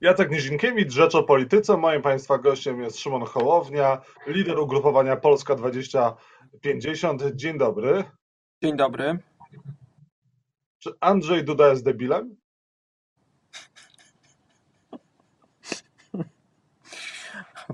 Jacek Nizinkiewicz, Rzecz o Polityce. Moim Państwa gościem jest Szymon Hołownia, lider ugrupowania Polska 2050. Dzień dobry. Dzień dobry. Czy Andrzej Duda jest debilem?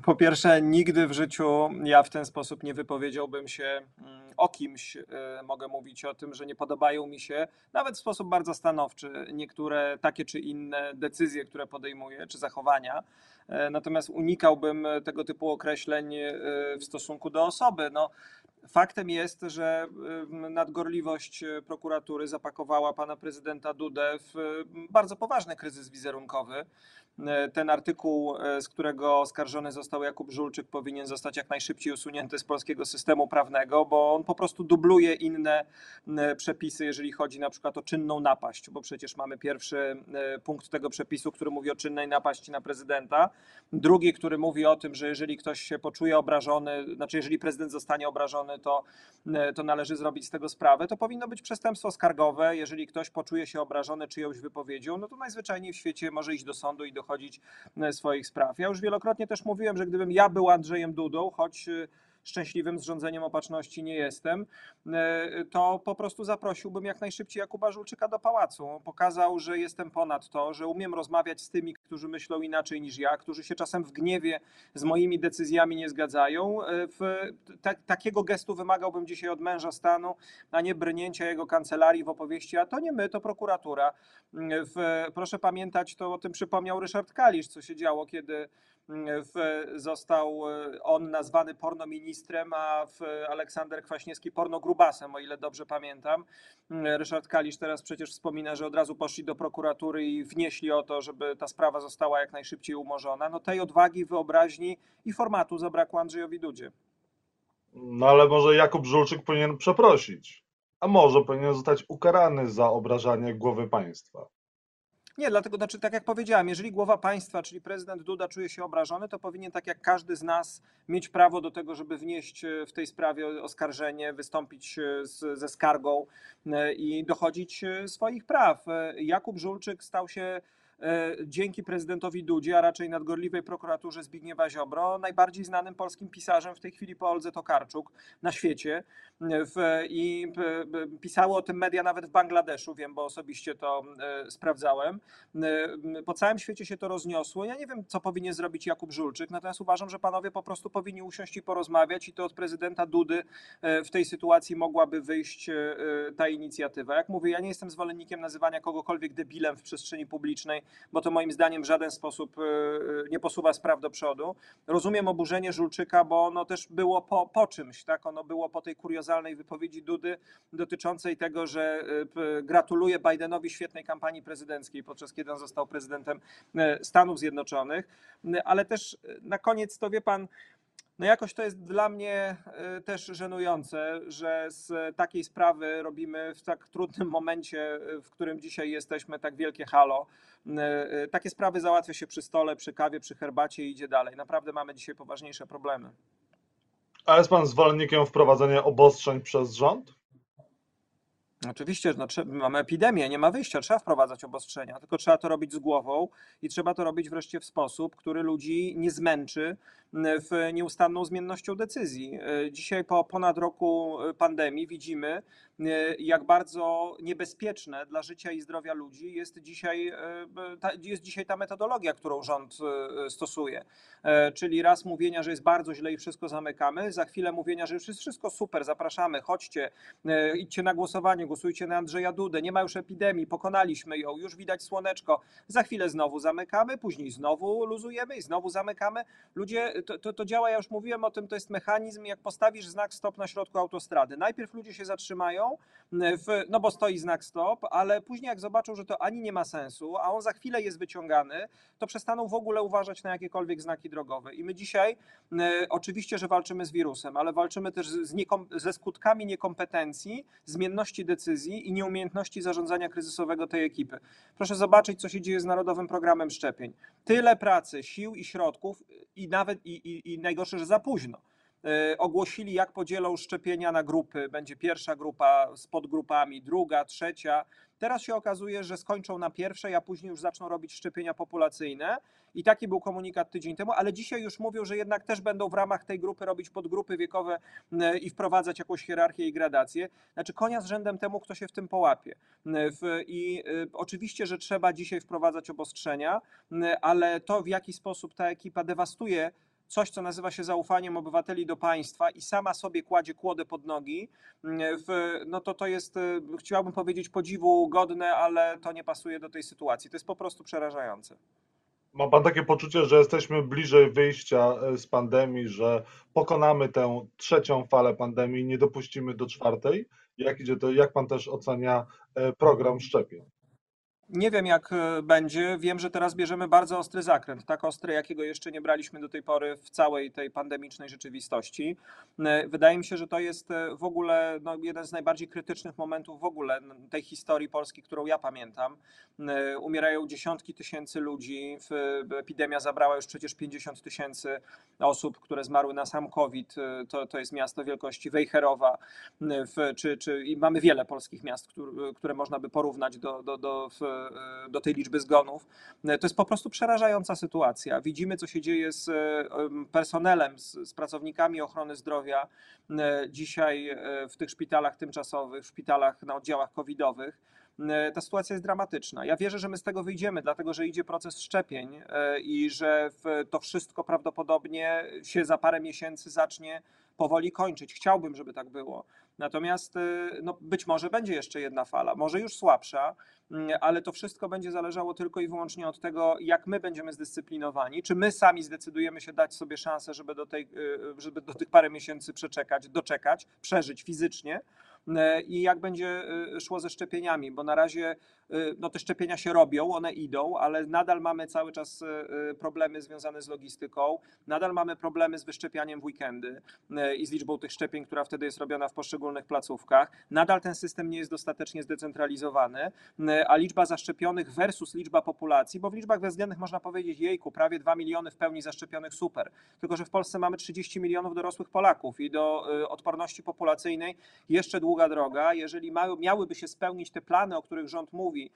Po pierwsze, nigdy w życiu ja w ten sposób nie wypowiedziałbym się mm, o kimś. Y, mogę mówić o tym, że nie podobają mi się, nawet w sposób bardzo stanowczy, niektóre takie czy inne decyzje, które podejmuję, czy zachowania. Y, natomiast unikałbym tego typu określeń y, w stosunku do osoby. No, Faktem jest, że nadgorliwość prokuratury zapakowała pana prezydenta Dudę w bardzo poważny kryzys wizerunkowy. Ten artykuł, z którego oskarżony został Jakub Żulczyk, powinien zostać jak najszybciej usunięty z polskiego systemu prawnego, bo on po prostu dubluje inne przepisy, jeżeli chodzi na przykład o czynną napaść, bo przecież mamy pierwszy punkt tego przepisu, który mówi o czynnej napaści na prezydenta, drugi, który mówi o tym, że jeżeli ktoś się poczuje obrażony, znaczy jeżeli prezydent zostanie obrażony, to, to należy zrobić z tego sprawę, to powinno być przestępstwo skargowe. Jeżeli ktoś poczuje się obrażony czyjąś wypowiedzią, no to najzwyczajniej w świecie może iść do sądu i do dochodzić e, swoich spraw. Ja już wielokrotnie też mówiłem, że gdybym ja był Andrzejem Dudą, choć e, szczęśliwym zrządzeniem opatrzności nie jestem, e, to po prostu zaprosiłbym jak najszybciej Jakuba Żulczyka do pałacu. Pokazał, że jestem ponad to, że umiem rozmawiać z tymi, którzy myślą inaczej niż ja, którzy się czasem w gniewie z moimi decyzjami nie zgadzają. W, ta, takiego gestu wymagałbym dzisiaj od męża stanu, a nie brnięcia jego kancelarii w opowieści, a to nie my, to prokuratura. W, proszę pamiętać, to o tym przypomniał Ryszard Kalisz, co się działo, kiedy w, został on nazwany pornoministrem, a w Aleksander Kwaśniewski pornogrubasem, o ile dobrze pamiętam. Ryszard Kalisz teraz przecież wspomina, że od razu poszli do prokuratury i wnieśli o to, żeby ta sprawa została jak najszybciej umorzona. No tej odwagi, wyobraźni i formatu zabrakło Andrzejowi Dudzie. No ale może Jakub Żulczyk powinien przeprosić, a może powinien zostać ukarany za obrażanie głowy państwa. Nie, dlatego, znaczy, tak jak powiedziałem, jeżeli głowa państwa, czyli prezydent Duda czuje się obrażony, to powinien, tak jak każdy z nas, mieć prawo do tego, żeby wnieść e, w tej sprawie oskarżenie, wystąpić e, z, ze skargą e, i dochodzić swoich praw. Jakub Żulczyk stał się dzięki prezydentowi Dudzie, a raczej nadgorliwej prokuraturze Zbigniewa Ziobro, najbardziej znanym polskim pisarzem w tej chwili po Oldze Tokarczuk na świecie. W, I pisały o tym media nawet w Bangladeszu, wiem, bo osobiście to e, sprawdzałem. E, po całym świecie się to rozniosło. Ja nie wiem, co powinien zrobić Jakub Żulczyk, natomiast uważam, że panowie po prostu powinni usiąść i porozmawiać i to od prezydenta Dudy w tej sytuacji mogłaby wyjść ta inicjatywa. Jak mówię, ja nie jestem zwolennikiem nazywania kogokolwiek debilem w przestrzeni publicznej, bo to moim zdaniem w żaden sposób e, e, nie posuwa spraw do przodu. Rozumiem oburzenie Żulczyka, bo ono też było po, po czymś, tak? Ono było po tej kuriozalnej wypowiedzi Dudy dotyczącej tego, że e, gratuluje Bidenowi świetnej kampanii prezydenckiej, podczas kiedy on został prezydentem Stanów Zjednoczonych, ale też na koniec to wie pan, no jakoś to jest dla mnie też żenujące, że z takiej sprawy robimy w tak trudnym momencie, w którym dzisiaj jesteśmy, tak wielkie halo. Takie sprawy załatwia się przy stole, przy kawie, przy herbacie i idzie dalej. Naprawdę mamy dzisiaj poważniejsze problemy. A jest pan zwolennikiem wprowadzenia obostrzeń przez rząd? Oczywiście, no, mamy epidemię, nie ma wyjścia, trzeba wprowadzać obostrzenia, tylko trzeba to robić z głową i trzeba to robić wreszcie w sposób, który ludzi nie zmęczy w nieustanną zmiennością decyzji. E, dzisiaj po ponad roku e, pandemii widzimy, jak bardzo niebezpieczne dla życia i zdrowia ludzi jest dzisiaj, jest dzisiaj ta metodologia, którą rząd stosuje. Czyli raz mówienia, że jest bardzo źle i wszystko zamykamy, za chwilę mówienia, że już jest wszystko super, zapraszamy, chodźcie, idźcie na głosowanie, głosujcie na Andrzeja Dudę, nie ma już epidemii, pokonaliśmy ją, już widać słoneczko. Za chwilę znowu zamykamy, później znowu luzujemy i znowu zamykamy. Ludzie to, to, to działa, ja już mówiłem o tym, to jest mechanizm, jak postawisz znak stop na środku autostrady. Najpierw ludzie się zatrzymają, w, no bo stoi znak stop, ale później jak zobaczą, że to ani nie ma sensu, a on za chwilę jest wyciągany, to przestaną w ogóle uważać na jakiekolwiek znaki drogowe. I my dzisiaj e, oczywiście, że walczymy z wirusem, ale walczymy też z ze skutkami niekompetencji, zmienności decyzji i nieumiejętności zarządzania kryzysowego tej ekipy. Proszę zobaczyć, co się dzieje z Narodowym Programem Szczepień. Tyle pracy, sił i środków i nawet i, i, i najgorsze, że za późno. Ogłosili, jak podzielą szczepienia na grupy. Będzie pierwsza grupa z podgrupami, druga, trzecia. Teraz się okazuje, że skończą na pierwszej, a później już zaczną robić szczepienia populacyjne. I taki był komunikat tydzień temu, ale dzisiaj już mówią, że jednak też będą w ramach tej grupy robić podgrupy wiekowe i wprowadzać jakąś hierarchię i gradację. Znaczy konia z rzędem temu, kto się w tym połapie. I y, oczywiście, że trzeba dzisiaj wprowadzać obostrzenia, ale to w jaki sposób ta ekipa dewastuje coś, co nazywa się zaufaniem obywateli do państwa i sama sobie kładzie kłodę pod nogi, mm, w, no to to jest, y, chciałbym powiedzieć, podziwu godne, ale to nie pasuje do tej sytuacji. To jest po prostu przerażające. Ma pan takie poczucie, że jesteśmy bliżej wyjścia y, z pandemii, że pokonamy tę trzecią falę pandemii, nie dopuścimy do czwartej? Jak idzie to, jak pan też ocenia y, program szczepień? Nie wiem, jak e, będzie. Wiem, że teraz bierzemy bardzo ostry zakręt, tak ostry, jakiego jeszcze nie braliśmy do tej pory w całej tej pandemicznej rzeczywistości. E, wydaje mi się, że to jest e, w ogóle no, jeden z najbardziej krytycznych momentów w ogóle tej historii Polski, którą ja pamiętam. Umierają dziesiątki tysięcy ludzi, epidemia zabrała już przecież 50 tysięcy osób, które zmarły na sam COVID. To, to jest miasto wielkości Wejherowa, czy, czy, i mamy wiele polskich miast, które, które można by porównać do, do, do w, do tej liczby zgonów. E, to jest po prostu przerażająca sytuacja. Widzimy, co się dzieje z e, personelem, z, z pracownikami ochrony zdrowia dzisiaj w tych szpitalach tymczasowych, w szpitalach na oddziałach covidowych ta sytuacja jest dramatyczna. Ja wierzę, że my z tego wyjdziemy, dlatego że idzie proces szczepień i że to wszystko prawdopodobnie się za parę miesięcy zacznie powoli kończyć. Chciałbym, żeby tak było. Natomiast no, być może będzie jeszcze jedna fala, może już słabsza, Mm, ale to wszystko będzie zależało tylko i wyłącznie od tego, jak my będziemy zdyscyplinowani, czy my sami zdecydujemy się dać sobie szansę, żeby do, tej, y, żeby do tych parę miesięcy przeczekać, doczekać, przeżyć fizycznie y, i jak będzie y, szło ze szczepieniami, bo na razie no te szczepienia się robią, one idą, ale nadal mamy cały czas problemy związane z logistyką, nadal mamy problemy z wyszczepianiem w weekendy i z liczbą tych szczepień, która wtedy jest robiona w poszczególnych placówkach. Nadal ten system nie jest dostatecznie zdecentralizowany a liczba zaszczepionych versus liczba populacji, bo w liczbach bezwzględnych można powiedzieć, jejku, prawie 2 miliony w pełni zaszczepionych, super. Tylko, że w Polsce mamy 30 milionów dorosłych Polaków i do odporności populacyjnej jeszcze długa droga. Jeżeli miałyby się spełnić te plany, o których rząd mówi,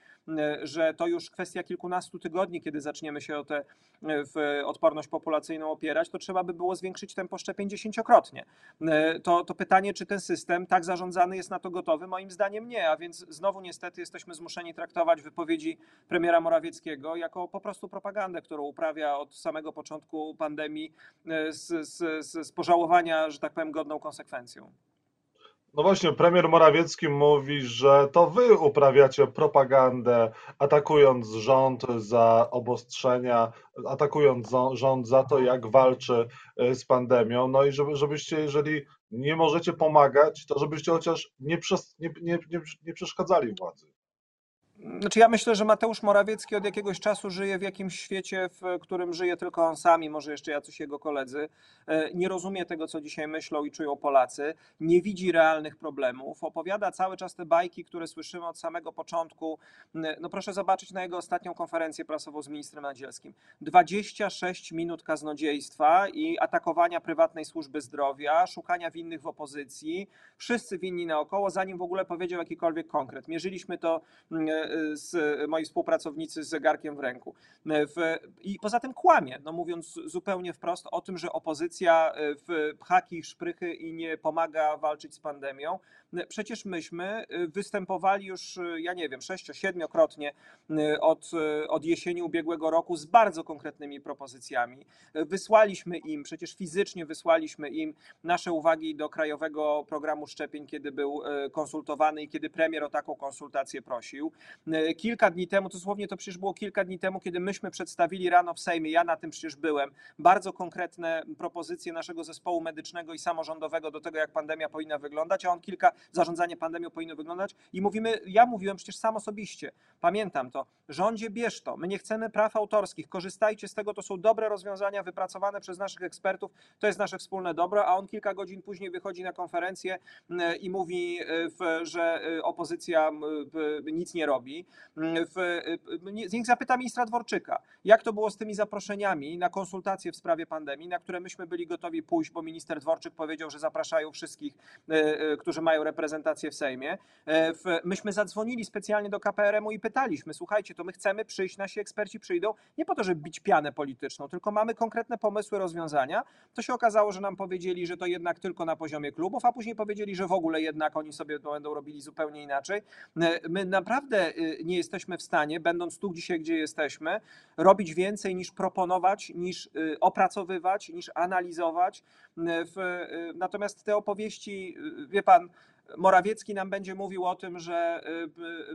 że to już kwestia kilkunastu tygodni, kiedy zaczniemy się o tę y, odporność populacyjną opierać, to trzeba by było zwiększyć tempo szczepień dziesięciokrotnie. To, to pytanie, czy ten system tak zarządzany jest na to gotowy? Moim zdaniem nie, a więc znowu niestety jesteśmy zmuszeni traktować wypowiedzi premiera Morawieckiego jako po prostu propagandę, którą uprawia od samego początku pandemii e, z, z, z pożałowania, że tak powiem, godną konsekwencją. No właśnie, premier Morawiecki mówi, że to wy uprawiacie propagandę, atakując rząd za obostrzenia, atakując rząd za to, jak walczy e, z pandemią. No i żeby, żebyście, jeżeli nie możecie pomagać, to żebyście chociaż nie, nie, nie, nie przeszkadzali władzy. Znaczy ja myślę, że Mateusz Morawiecki od jakiegoś czasu żyje w jakimś świecie, w którym żyje tylko on sam i może jeszcze jacyś jego koledzy. E, nie rozumie tego, co dzisiaj myślą i czują Polacy. Nie widzi realnych problemów. Opowiada cały czas te bajki, które słyszymy od samego początku. No proszę zobaczyć na jego ostatnią konferencję prasową z ministrem Nadzielskim. 26 minut kaznodziejstwa i atakowania prywatnej służby zdrowia, szukania winnych w opozycji. Wszyscy winni naokoło, zanim w ogóle powiedział jakikolwiek konkret. Mierzyliśmy to z moi współpracownicy z zegarkiem w ręku. W, I poza tym kłamie, no mówiąc zupełnie wprost o tym, że opozycja w pchaki, szprychy i nie pomaga walczyć z pandemią. Przecież myśmy występowali już, ja nie wiem, sześcio, siedmiokrotnie od, od jesieni ubiegłego roku z bardzo konkretnymi propozycjami. Wysłaliśmy im, przecież fizycznie wysłaliśmy im nasze uwagi do Krajowego Programu Szczepień, kiedy był konsultowany i kiedy premier o taką konsultację prosił. E, kilka dni temu, dosłownie to przecież było kilka dni temu, kiedy myśmy przedstawili rano w Sejmie, ja na tym przecież byłem, bardzo konkretne propozycje naszego zespołu medycznego i samorządowego do tego, jak pandemia powinna wyglądać, a on kilka, zarządzanie pandemią powinno wyglądać i mówimy, ja mówiłem przecież sam osobiście, pamiętam to, rządzie bierz to, my nie chcemy praw autorskich, korzystajcie z tego, to są dobre rozwiązania wypracowane przez naszych ekspertów, to jest nasze wspólne dobro, a on kilka godzin później wychodzi na konferencję i mówi, e, że e, opozycja nic nie robi robi. W, niech zapyta ministra Dworczyka, jak to było z tymi zaproszeniami na konsultacje w sprawie pandemii, na które myśmy byli gotowi pójść, bo minister Dworczyk powiedział, że zapraszają wszystkich, którzy mają reprezentację w Sejmie. Myśmy zadzwonili specjalnie do KPRM-u i pytaliśmy, słuchajcie, to my chcemy przyjść, nasi eksperci przyjdą nie po to, żeby bić pianę polityczną, tylko mamy konkretne pomysły, rozwiązania. To się okazało, że nam powiedzieli, że to jednak tylko na poziomie klubów, a później powiedzieli, że w ogóle jednak oni sobie to będą robili zupełnie inaczej. My naprawdę y, nie jesteśmy w stanie, będąc tu dzisiaj, gdzie jesteśmy, robić więcej niż proponować, niż y, opracowywać, niż analizować. Y, natomiast te opowieści, wie pan, Morawiecki nam będzie mówił o tym, że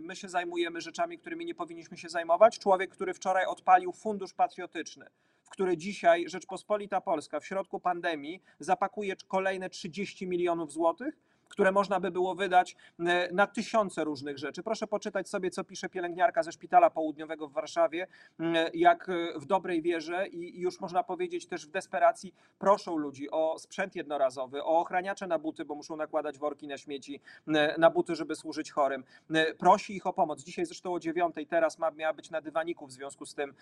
my się zajmujemy rzeczami, którymi nie powinniśmy się zajmować. Człowiek, który wczoraj odpalił fundusz patriotyczny, w który dzisiaj Rzeczpospolita Polska w środku pandemii zapakuje kolejne 30 milionów złotych które można by było wydać e, na tysiące różnych rzeczy. Proszę poczytać sobie, co pisze pielęgniarka ze Szpitala Południowego w Warszawie, jak e, w dobrej wierze i już można powiedzieć też w desperacji proszą ludzi o sprzęt jednorazowy, o ochraniacze na buty, bo muszą nakładać worki na śmieci, na buty, żeby służyć chorym. Prosi ich o pomoc. Dzisiaj zresztą o dziewiątej, teraz ma, miała być na dywaniku w związku z tym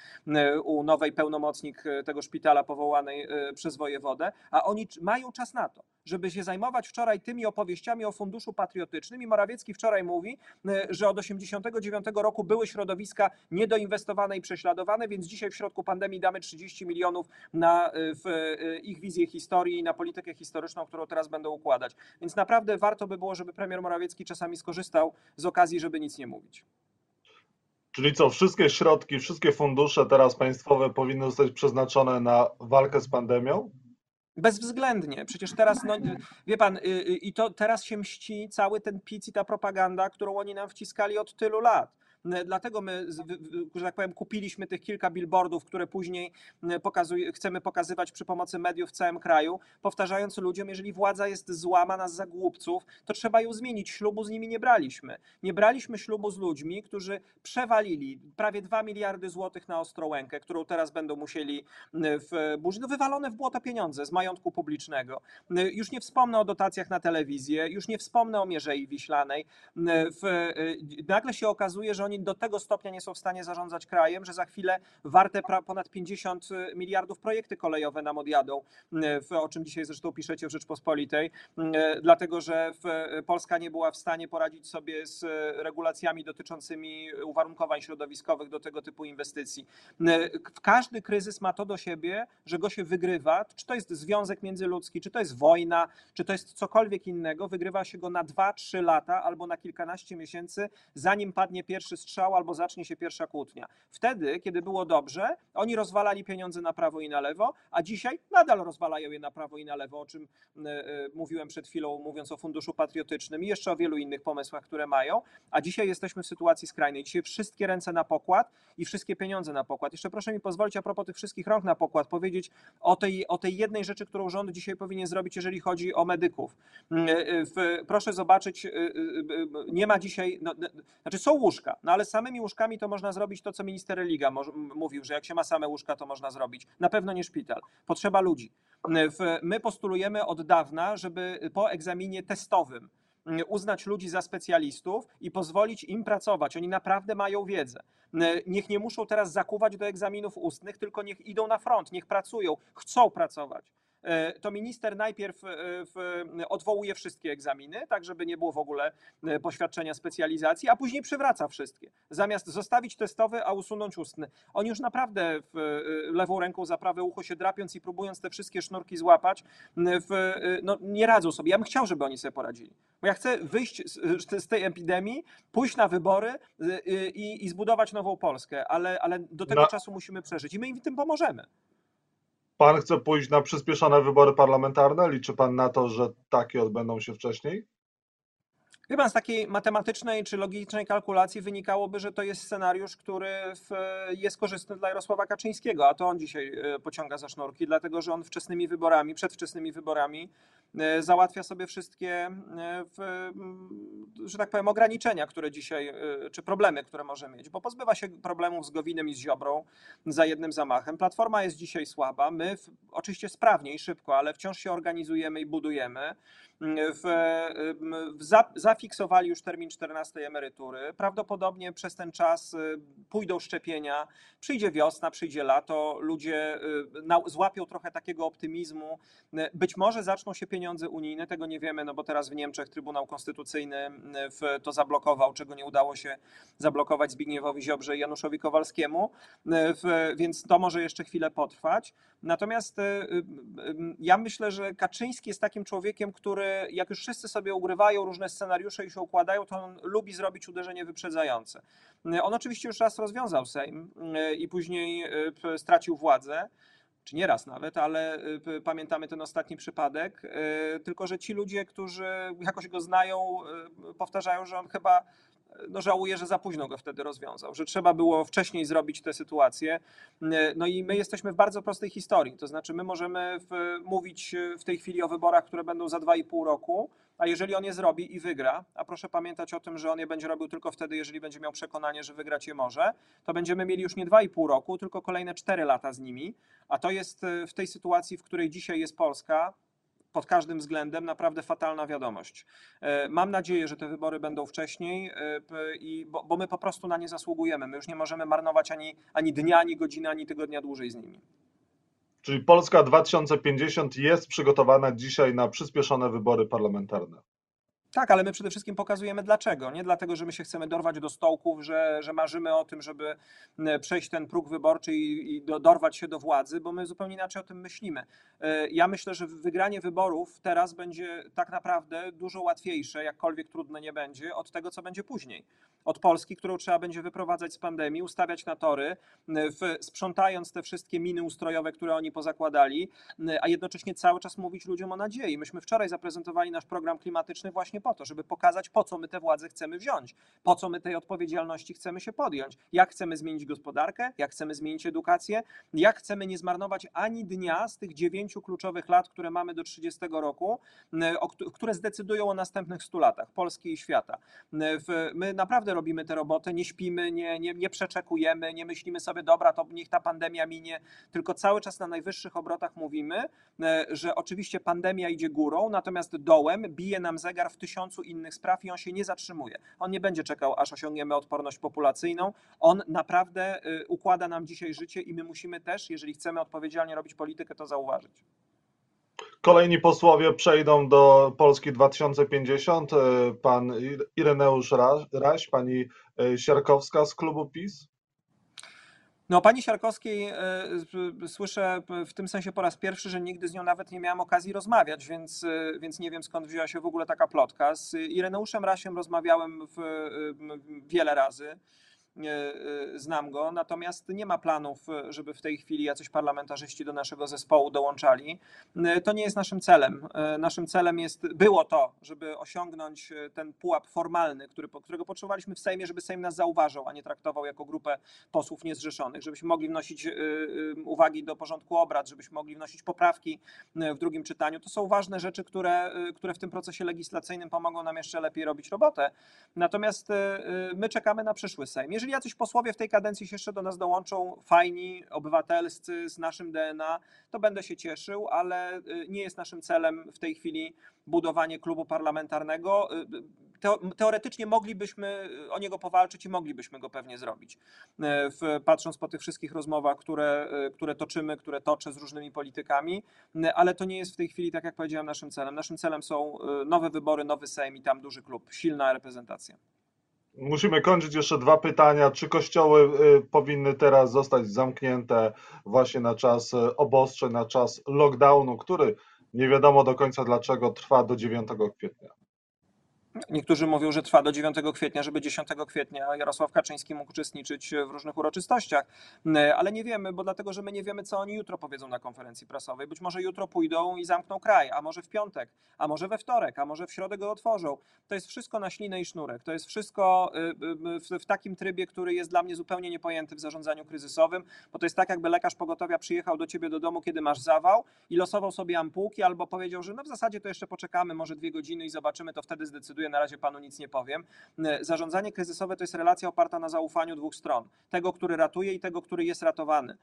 u nowej pełnomocnik e, tego szpitala powołanej przez wojewodę, a oni mają czas na to, żeby się zajmować wczoraj tymi opowieściami, opowieściami o Funduszu Patriotycznym i Morawiecki wczoraj mówi, e, że od 1989 roku były środowiska niedoinwestowane i prześladowane, więc dzisiaj w środku pandemii damy 30 milionów na e, w e, ich wizję historii i na politykę historyczną, którą teraz będą układać. Więc naprawdę warto by było, żeby premier Morawiecki czasami skorzystał z okazji, żeby nic nie mówić. Czyli co, wszystkie środki, wszystkie fundusze teraz państwowe powinny zostać przeznaczone na walkę z pandemią? Bezwzględnie. Przecież teraz, no, wie pan, y, y, i to teraz się mści cały ten pic i ta propaganda, którą oni nam wciskali od tylu lat. Dlatego my, że tak powiem, kupiliśmy tych kilka billboardów, które później pokazuj, chcemy pokazywać przy pomocy mediów w całym kraju, powtarzając ludziom, jeżeli władza jest zła, ma nas za głupców, to trzeba ją zmienić. Ślubu z nimi nie braliśmy. Nie braliśmy ślubu z ludźmi, którzy przewalili prawie 2 miliardy złotych na Ostrołękę, którą teraz będą musieli w no wywalone w błoto pieniądze z majątku publicznego. Już nie wspomnę o dotacjach na telewizję, już nie wspomnę o Mierzei Wiślanej. W, nagle się okazuje, że oni oni do tego stopnia nie są w stanie zarządzać krajem, że za chwilę warte ponad 50 y, miliardów projekty kolejowe nam odjadą, y, o czym dzisiaj zresztą piszecie w Rzeczpospolitej, y, dlatego że Polska nie była w stanie poradzić sobie z regulacjami dotyczącymi uwarunkowań środowiskowych do tego typu inwestycji. Każdy kryzys ma to do siebie, że go się wygrywa, czy to jest związek międzyludzki, czy to jest wojna, czy to jest cokolwiek innego, wygrywa się go na 2-3 lata albo na kilkanaście miesięcy, zanim padnie pierwszy strzał albo zacznie się pierwsza kłótnia. Wtedy, kiedy było dobrze, oni rozwalali pieniądze na prawo i na lewo, a dzisiaj nadal rozwalają je na prawo i na lewo, o czym e, e, mówiłem przed chwilą, mówiąc o Funduszu Patriotycznym i jeszcze o wielu innych pomysłach, które mają. A dzisiaj jesteśmy w sytuacji skrajnej. Dzisiaj wszystkie ręce na pokład i wszystkie pieniądze na pokład. Jeszcze proszę mi pozwolić, a propos tych wszystkich rąk na pokład, powiedzieć o tej, o tej jednej rzeczy, którą rząd dzisiaj powinien zrobić, jeżeli chodzi o medyków. Mm, e, proszę zobaczyć, nie ma dzisiaj, no, znaczy są łóżka, no ale samymi łóżkami to można zrobić to, co minister Religa mówił, że jak się ma same łóżka, to można zrobić. Na pewno nie szpital. Potrzeba ludzi. My postulujemy od dawna, żeby po egzaminie testowym uznać ludzi za specjalistów i pozwolić im pracować. Oni naprawdę mają wiedzę. Niech nie muszą teraz zakuwać do egzaminów ustnych, tylko niech idą na front, niech pracują, chcą pracować. E, to minister najpierw e, odwołuje wszystkie egzaminy, tak żeby nie było w ogóle e, poświadczenia specjalizacji, a później przywraca wszystkie. Zamiast zostawić testowy, a usunąć ustny. Oni już naprawdę lewą ręką za prawe ucho się drapiąc i próbując te wszystkie sznurki złapać, w, no, nie radzą sobie. Ja bym chciał, żeby oni sobie poradzili. Bo ja chcę wyjść z, z tej epidemii, pójść na wybory i, i zbudować nową Polskę, ale, ale do tego no. czasu musimy przeżyć i my im w tym pomożemy. Pan chce pójść na przyspieszone wybory parlamentarne? Liczy pan na to, że takie odbędą się wcześniej? Chyba z takiej matematycznej czy logicznej kalkulacji wynikałoby, że to jest scenariusz, który jest korzystny dla Jarosława Kaczyńskiego, a to on dzisiaj e, pociąga za sznurki, dlatego że on wczesnymi wyborami, przedwczesnymi wyborami e, załatwia sobie wszystkie, e, że tak powiem, ograniczenia, które dzisiaj, czy problemy, które może mieć, bo pozbywa się problemów z Gowinem i z Ziobrą za jednym zamachem. Platforma jest dzisiaj słaba, my oczywiście sprawnie i szybko, ale wciąż się organizujemy i budujemy. W, w za, zafiksowali już termin 14 emerytury. Prawdopodobnie przez ten czas pójdą szczepienia, przyjdzie wiosna, przyjdzie lato, ludzie złapią trochę takiego optymizmu. Być może zaczną się pieniądze unijne, tego nie wiemy, no bo teraz w Niemczech Trybunał Konstytucyjny to zablokował, czego nie udało się zablokować Zbigniewowi Ziobrze i Januszowi Kowalskiemu, więc to może jeszcze chwilę potrwać. Natomiast ja myślę, że Kaczyński jest takim człowiekiem, który jak już wszyscy sobie ugrywają różne scenariusze i się układają, to on lubi zrobić uderzenie wyprzedzające. On oczywiście już raz rozwiązał Sejm i później stracił władzę czy nie raz nawet, ale pamiętamy ten ostatni przypadek. Tylko, że ci ludzie, którzy jakoś go znają, powtarzają, że on chyba no żałuję, że za późno go wtedy rozwiązał, że trzeba było wcześniej zrobić tę sytuację. No i my jesteśmy w bardzo prostej historii, to znaczy my możemy w, mówić w tej chwili o wyborach, które będą za 2,5 roku, a jeżeli on je zrobi i wygra, a proszę pamiętać o tym, że on je będzie robił tylko wtedy, jeżeli będzie miał przekonanie, że wygrać je może, to będziemy mieli już nie 2,5 roku, tylko kolejne 4 lata z nimi, a to jest w tej sytuacji, w której dzisiaj jest Polska, pod każdym względem naprawdę fatalna wiadomość. E, mam nadzieję, że te wybory będą wcześniej, e, bo, bo my po prostu na nie zasługujemy. My już nie możemy marnować ani, ani dnia, ani godziny, ani tygodnia dłużej z nimi. Czyli Polska 2050 jest przygotowana dzisiaj na przyspieszone wybory parlamentarne. Tak, ale my przede wszystkim pokazujemy dlaczego. Nie dlatego, że my się chcemy dorwać do stołków, że, że marzymy o tym, żeby przejść ten próg wyborczy i, i do, dorwać się do władzy, bo my zupełnie inaczej o tym myślimy. E, ja myślę, że wygranie wyborów teraz będzie tak naprawdę dużo łatwiejsze, jakkolwiek trudne nie będzie, od tego, co będzie później. Od Polski, którą trzeba będzie wyprowadzać z pandemii, ustawiać na tory, w, sprzątając te wszystkie miny ustrojowe, które oni pozakładali, a jednocześnie cały czas mówić ludziom o nadziei. Myśmy wczoraj zaprezentowali nasz program klimatyczny właśnie po to, żeby pokazać, po co my tę władzę chcemy wziąć, po co my tej odpowiedzialności chcemy się podjąć, jak chcemy zmienić gospodarkę, jak chcemy zmienić edukację, jak chcemy nie zmarnować ani dnia z tych dziewięciu kluczowych lat, które mamy do 30 roku, które zdecydują o następnych 100 latach Polski i świata. My naprawdę robimy tę robotę, nie śpimy, nie, nie, nie przeczekujemy, nie myślimy sobie, dobra, to niech ta pandemia minie, tylko cały czas na najwyższych obrotach mówimy, że oczywiście pandemia idzie górą, natomiast dołem bije nam zegar w tysiąc tysiącu innych spraw i on się nie zatrzymuje. On nie będzie czekał, aż osiągniemy odporność populacyjną. On naprawdę y, układa nam dzisiaj życie i my musimy też, jeżeli chcemy odpowiedzialnie robić politykę, to zauważyć. Kolejni posłowie przejdą do Polski 2050. Y, pan Ireneusz Raś, pani y, Siarkowska z klubu PiS. No, pani Siarkowskiej e, słyszę w tym sensie po raz pierwszy, że nigdy z nią nawet nie miałam okazji rozmawiać, więc, e, więc nie wiem skąd wzięła się w ogóle taka plotka. Z Ireneuszem Rasiem rozmawiałem w, wiele razy. E, znam go, natomiast nie ma planów, żeby w tej chwili jacyś parlamentarzyści do naszego zespołu dołączali. E, to nie jest naszym celem. Naszym celem jest, było to, żeby osiągnąć ten pułap formalny, który, którego potrzebowaliśmy w Sejmie, żeby Sejm nas zauważył, a nie traktował jako grupę posłów niezrzeszonych, żebyśmy mogli wnosić uwagi do porządku obrad, żebyśmy mogli wnosić poprawki w drugim czytaniu. To są ważne rzeczy, które, które w tym procesie legislacyjnym pomogą nam jeszcze lepiej robić robotę. Natomiast my czekamy na przyszły Sejm jeżeli jacyś posłowie w tej kadencji się jeszcze do nas dołączą, fajni, obywatelscy, z naszym DNA, to będę się cieszył, ale y, nie jest naszym celem w tej chwili budowanie klubu parlamentarnego. Y, teoretycznie moglibyśmy o niego powalczyć i moglibyśmy go pewnie zrobić. Y, patrząc po tych wszystkich rozmowach, które, które toczymy, które toczę z różnymi politykami, ale to nie jest w tej chwili, tak jak powiedziałem, naszym celem. Naszym celem są nowe wybory, nowy Sejm i tam duży klub, silna reprezentacja. Musimy kończyć jeszcze dwa pytania. Czy kościoły y, powinny teraz zostać zamknięte właśnie na czas y, obostrzeń, na czas lockdownu, który nie wiadomo do końca dlaczego trwa do 9 kwietnia? Niektórzy mówią, że trwa do 9 kwietnia, żeby 10 kwietnia Jarosław Kaczyński mógł uczestniczyć w różnych uroczystościach, e, ale nie wiemy, bo dlatego, że my nie wiemy, co oni jutro powiedzą na konferencji prasowej. Być może jutro pójdą i zamkną kraj, a może w piątek, a może we wtorek, a może w środę go otworzą. To jest wszystko na ślinę i sznurek. To jest wszystko e, w, takim trybie, który jest dla mnie zupełnie niepojęty w zarządzaniu kryzysowym, bo to jest tak, jakby lekarz pogotowia przyjechał do ciebie do domu, kiedy masz zawał i losował sobie ampułki, albo powiedział, że no w zasadzie to jeszcze poczekamy, może dwie godziny i zobaczymy, to wtedy zdecyduje na razie panu nic nie powiem. Zarządzanie kryzysowe to jest relacja oparta na zaufaniu dwóch stron. Tego, który ratuje i tego, który jest ratowany.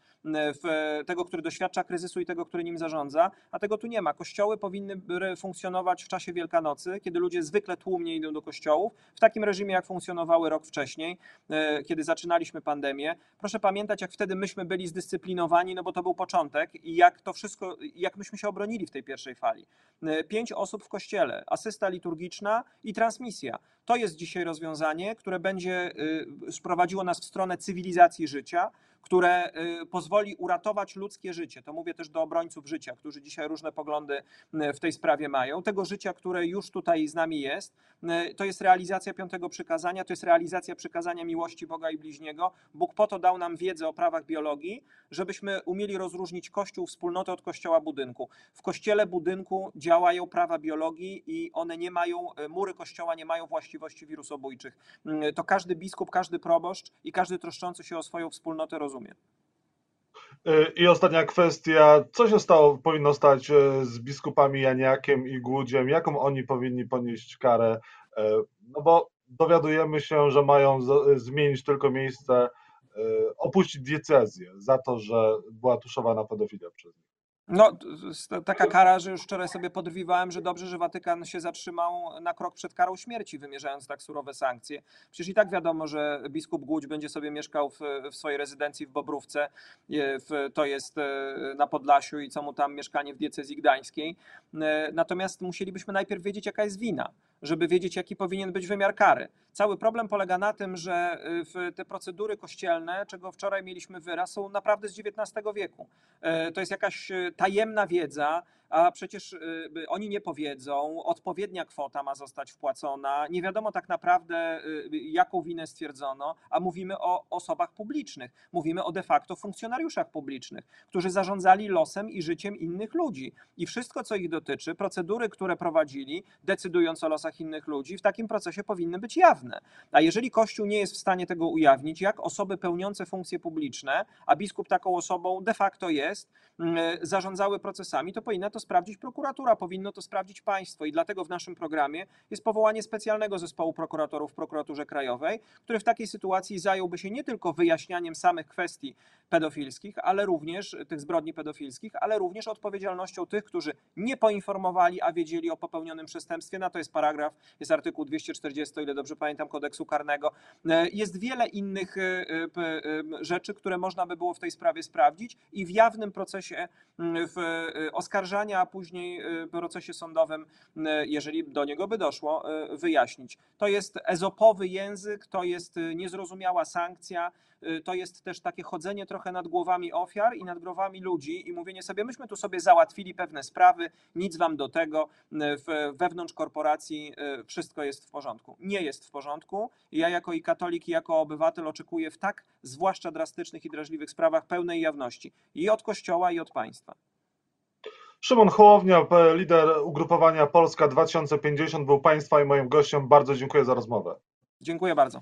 Tego, który doświadcza kryzysu i tego, który nim zarządza, a tego tu nie ma. Kościoły powinny funkcjonować w czasie Wielkanocy, kiedy ludzie zwykle tłumnie idą do kościołów, w takim reżimie, jak funkcjonowały rok wcześniej, kiedy zaczynaliśmy pandemię. Proszę pamiętać, jak wtedy myśmy byli zdyscyplinowani, no bo to był początek i jak to wszystko, jak myśmy się obronili w tej pierwszej fali. Pięć osób w kościele, asysta liturgiczna i transmisja. To jest dzisiaj rozwiązanie, które będzie sprowadziło nas w stronę cywilizacji życia, które pozwoli uratować ludzkie życie. To mówię też do obrońców życia, którzy dzisiaj różne poglądy w tej sprawie mają. Tego życia, które już tutaj z nami jest, to jest realizacja piątego przykazania, to jest realizacja przykazania miłości Boga i bliźniego. Bóg po to dał nam wiedzę o prawach biologii, żebyśmy umieli rozróżnić kościół, wspólnotę od kościoła budynku. W kościele budynku działają prawa biologii i one nie mają, mury kościoła nie mają właściwości wirusobójczych. To każdy biskup, każdy proboszcz i każdy troszczący się o swoją wspólnotę rozumie. I ostatnia kwestia, co się stało, powinno stać e, z biskupami Janiakiem i Głudziem, jaką oni powinni ponieść karę, e, no bo dowiadujemy się, że mają zmienić tylko miejsce, e, opuścić diecezję za to, że była tuszowana pedofilia przez nich. No, taka kara, że już wczoraj sobie podrwiwałem, że dobrze, że Watykan się zatrzymał na krok przed karą śmierci, wymierzając tak surowe sankcje. Przecież i tak wiadomo, że biskup Głódź będzie sobie mieszkał w, w swojej rezydencji w Bobrówce, w, to jest e, na Podlasiu i co mu tam mieszkanie w diecezji gdańskiej. E, natomiast musielibyśmy najpierw wiedzieć, jaka jest wina żeby wiedzieć, jaki powinien być wymiar kary. Cały problem polega na tym, że y, te procedury kościelne, czego wczoraj mieliśmy wyraz, są naprawdę z XIX wieku. E, to jest jakaś y, tajemna wiedza, a przecież y, oni nie powiedzą, odpowiednia kwota ma zostać wpłacona, nie wiadomo tak naprawdę, jaką winę stwierdzono, a mówimy o osobach publicznych, mówimy o de facto funkcjonariuszach publicznych, którzy zarządzali losem i życiem innych ludzi. I wszystko, co ich dotyczy, procedury, które prowadzili, decydując o losach innych ludzi, w takim procesie powinny być jawne. A jeżeli Kościół nie jest w stanie tego ujawnić, jak osoby pełniące funkcje publiczne, a biskup taką osobą de facto jest, zarządzały procesami, to powinna to sprawdzić prokuratura, powinno to sprawdzić państwo i dlatego w naszym programie jest powołanie specjalnego zespołu prokuratorów w prokuraturze krajowej, który w takiej sytuacji zająłby się nie tylko wyjaśnianiem samych kwestii pedofilskich, ale również tych zbrodni pedofilskich, ale również odpowiedzialnością tych, którzy nie poinformowali, a wiedzieli o popełnionym przestępstwie. Na to jest paragraf, jest artykuł 240, o ile dobrze pamiętam, kodeksu karnego. Jest wiele innych e, e, rzeczy, które można by było w tej sprawie sprawdzić i w jawnym procesie w e, oskarżania, a później w procesie sądowym, jeżeli do niego by doszło, wyjaśnić. To jest ezopowy język, to jest niezrozumiała sankcja, to jest też takie chodzenie trochę nad głowami ofiar i nad głowami ludzi i mówienie sobie, myśmy tu sobie załatwili pewne sprawy, nic wam do tego, wewnątrz korporacji wszystko jest w porządku. Nie jest w porządku. Ja jako i katolik, i jako obywatel oczekuję w tak zwłaszcza drastycznych i drażliwych sprawach pełnej jawności i od Kościoła, i od państwa. Szymon Hołownia, lider ugrupowania Polska 2050, był Państwa i moim gościem. Bardzo dziękuję za rozmowę. Dziękuję bardzo.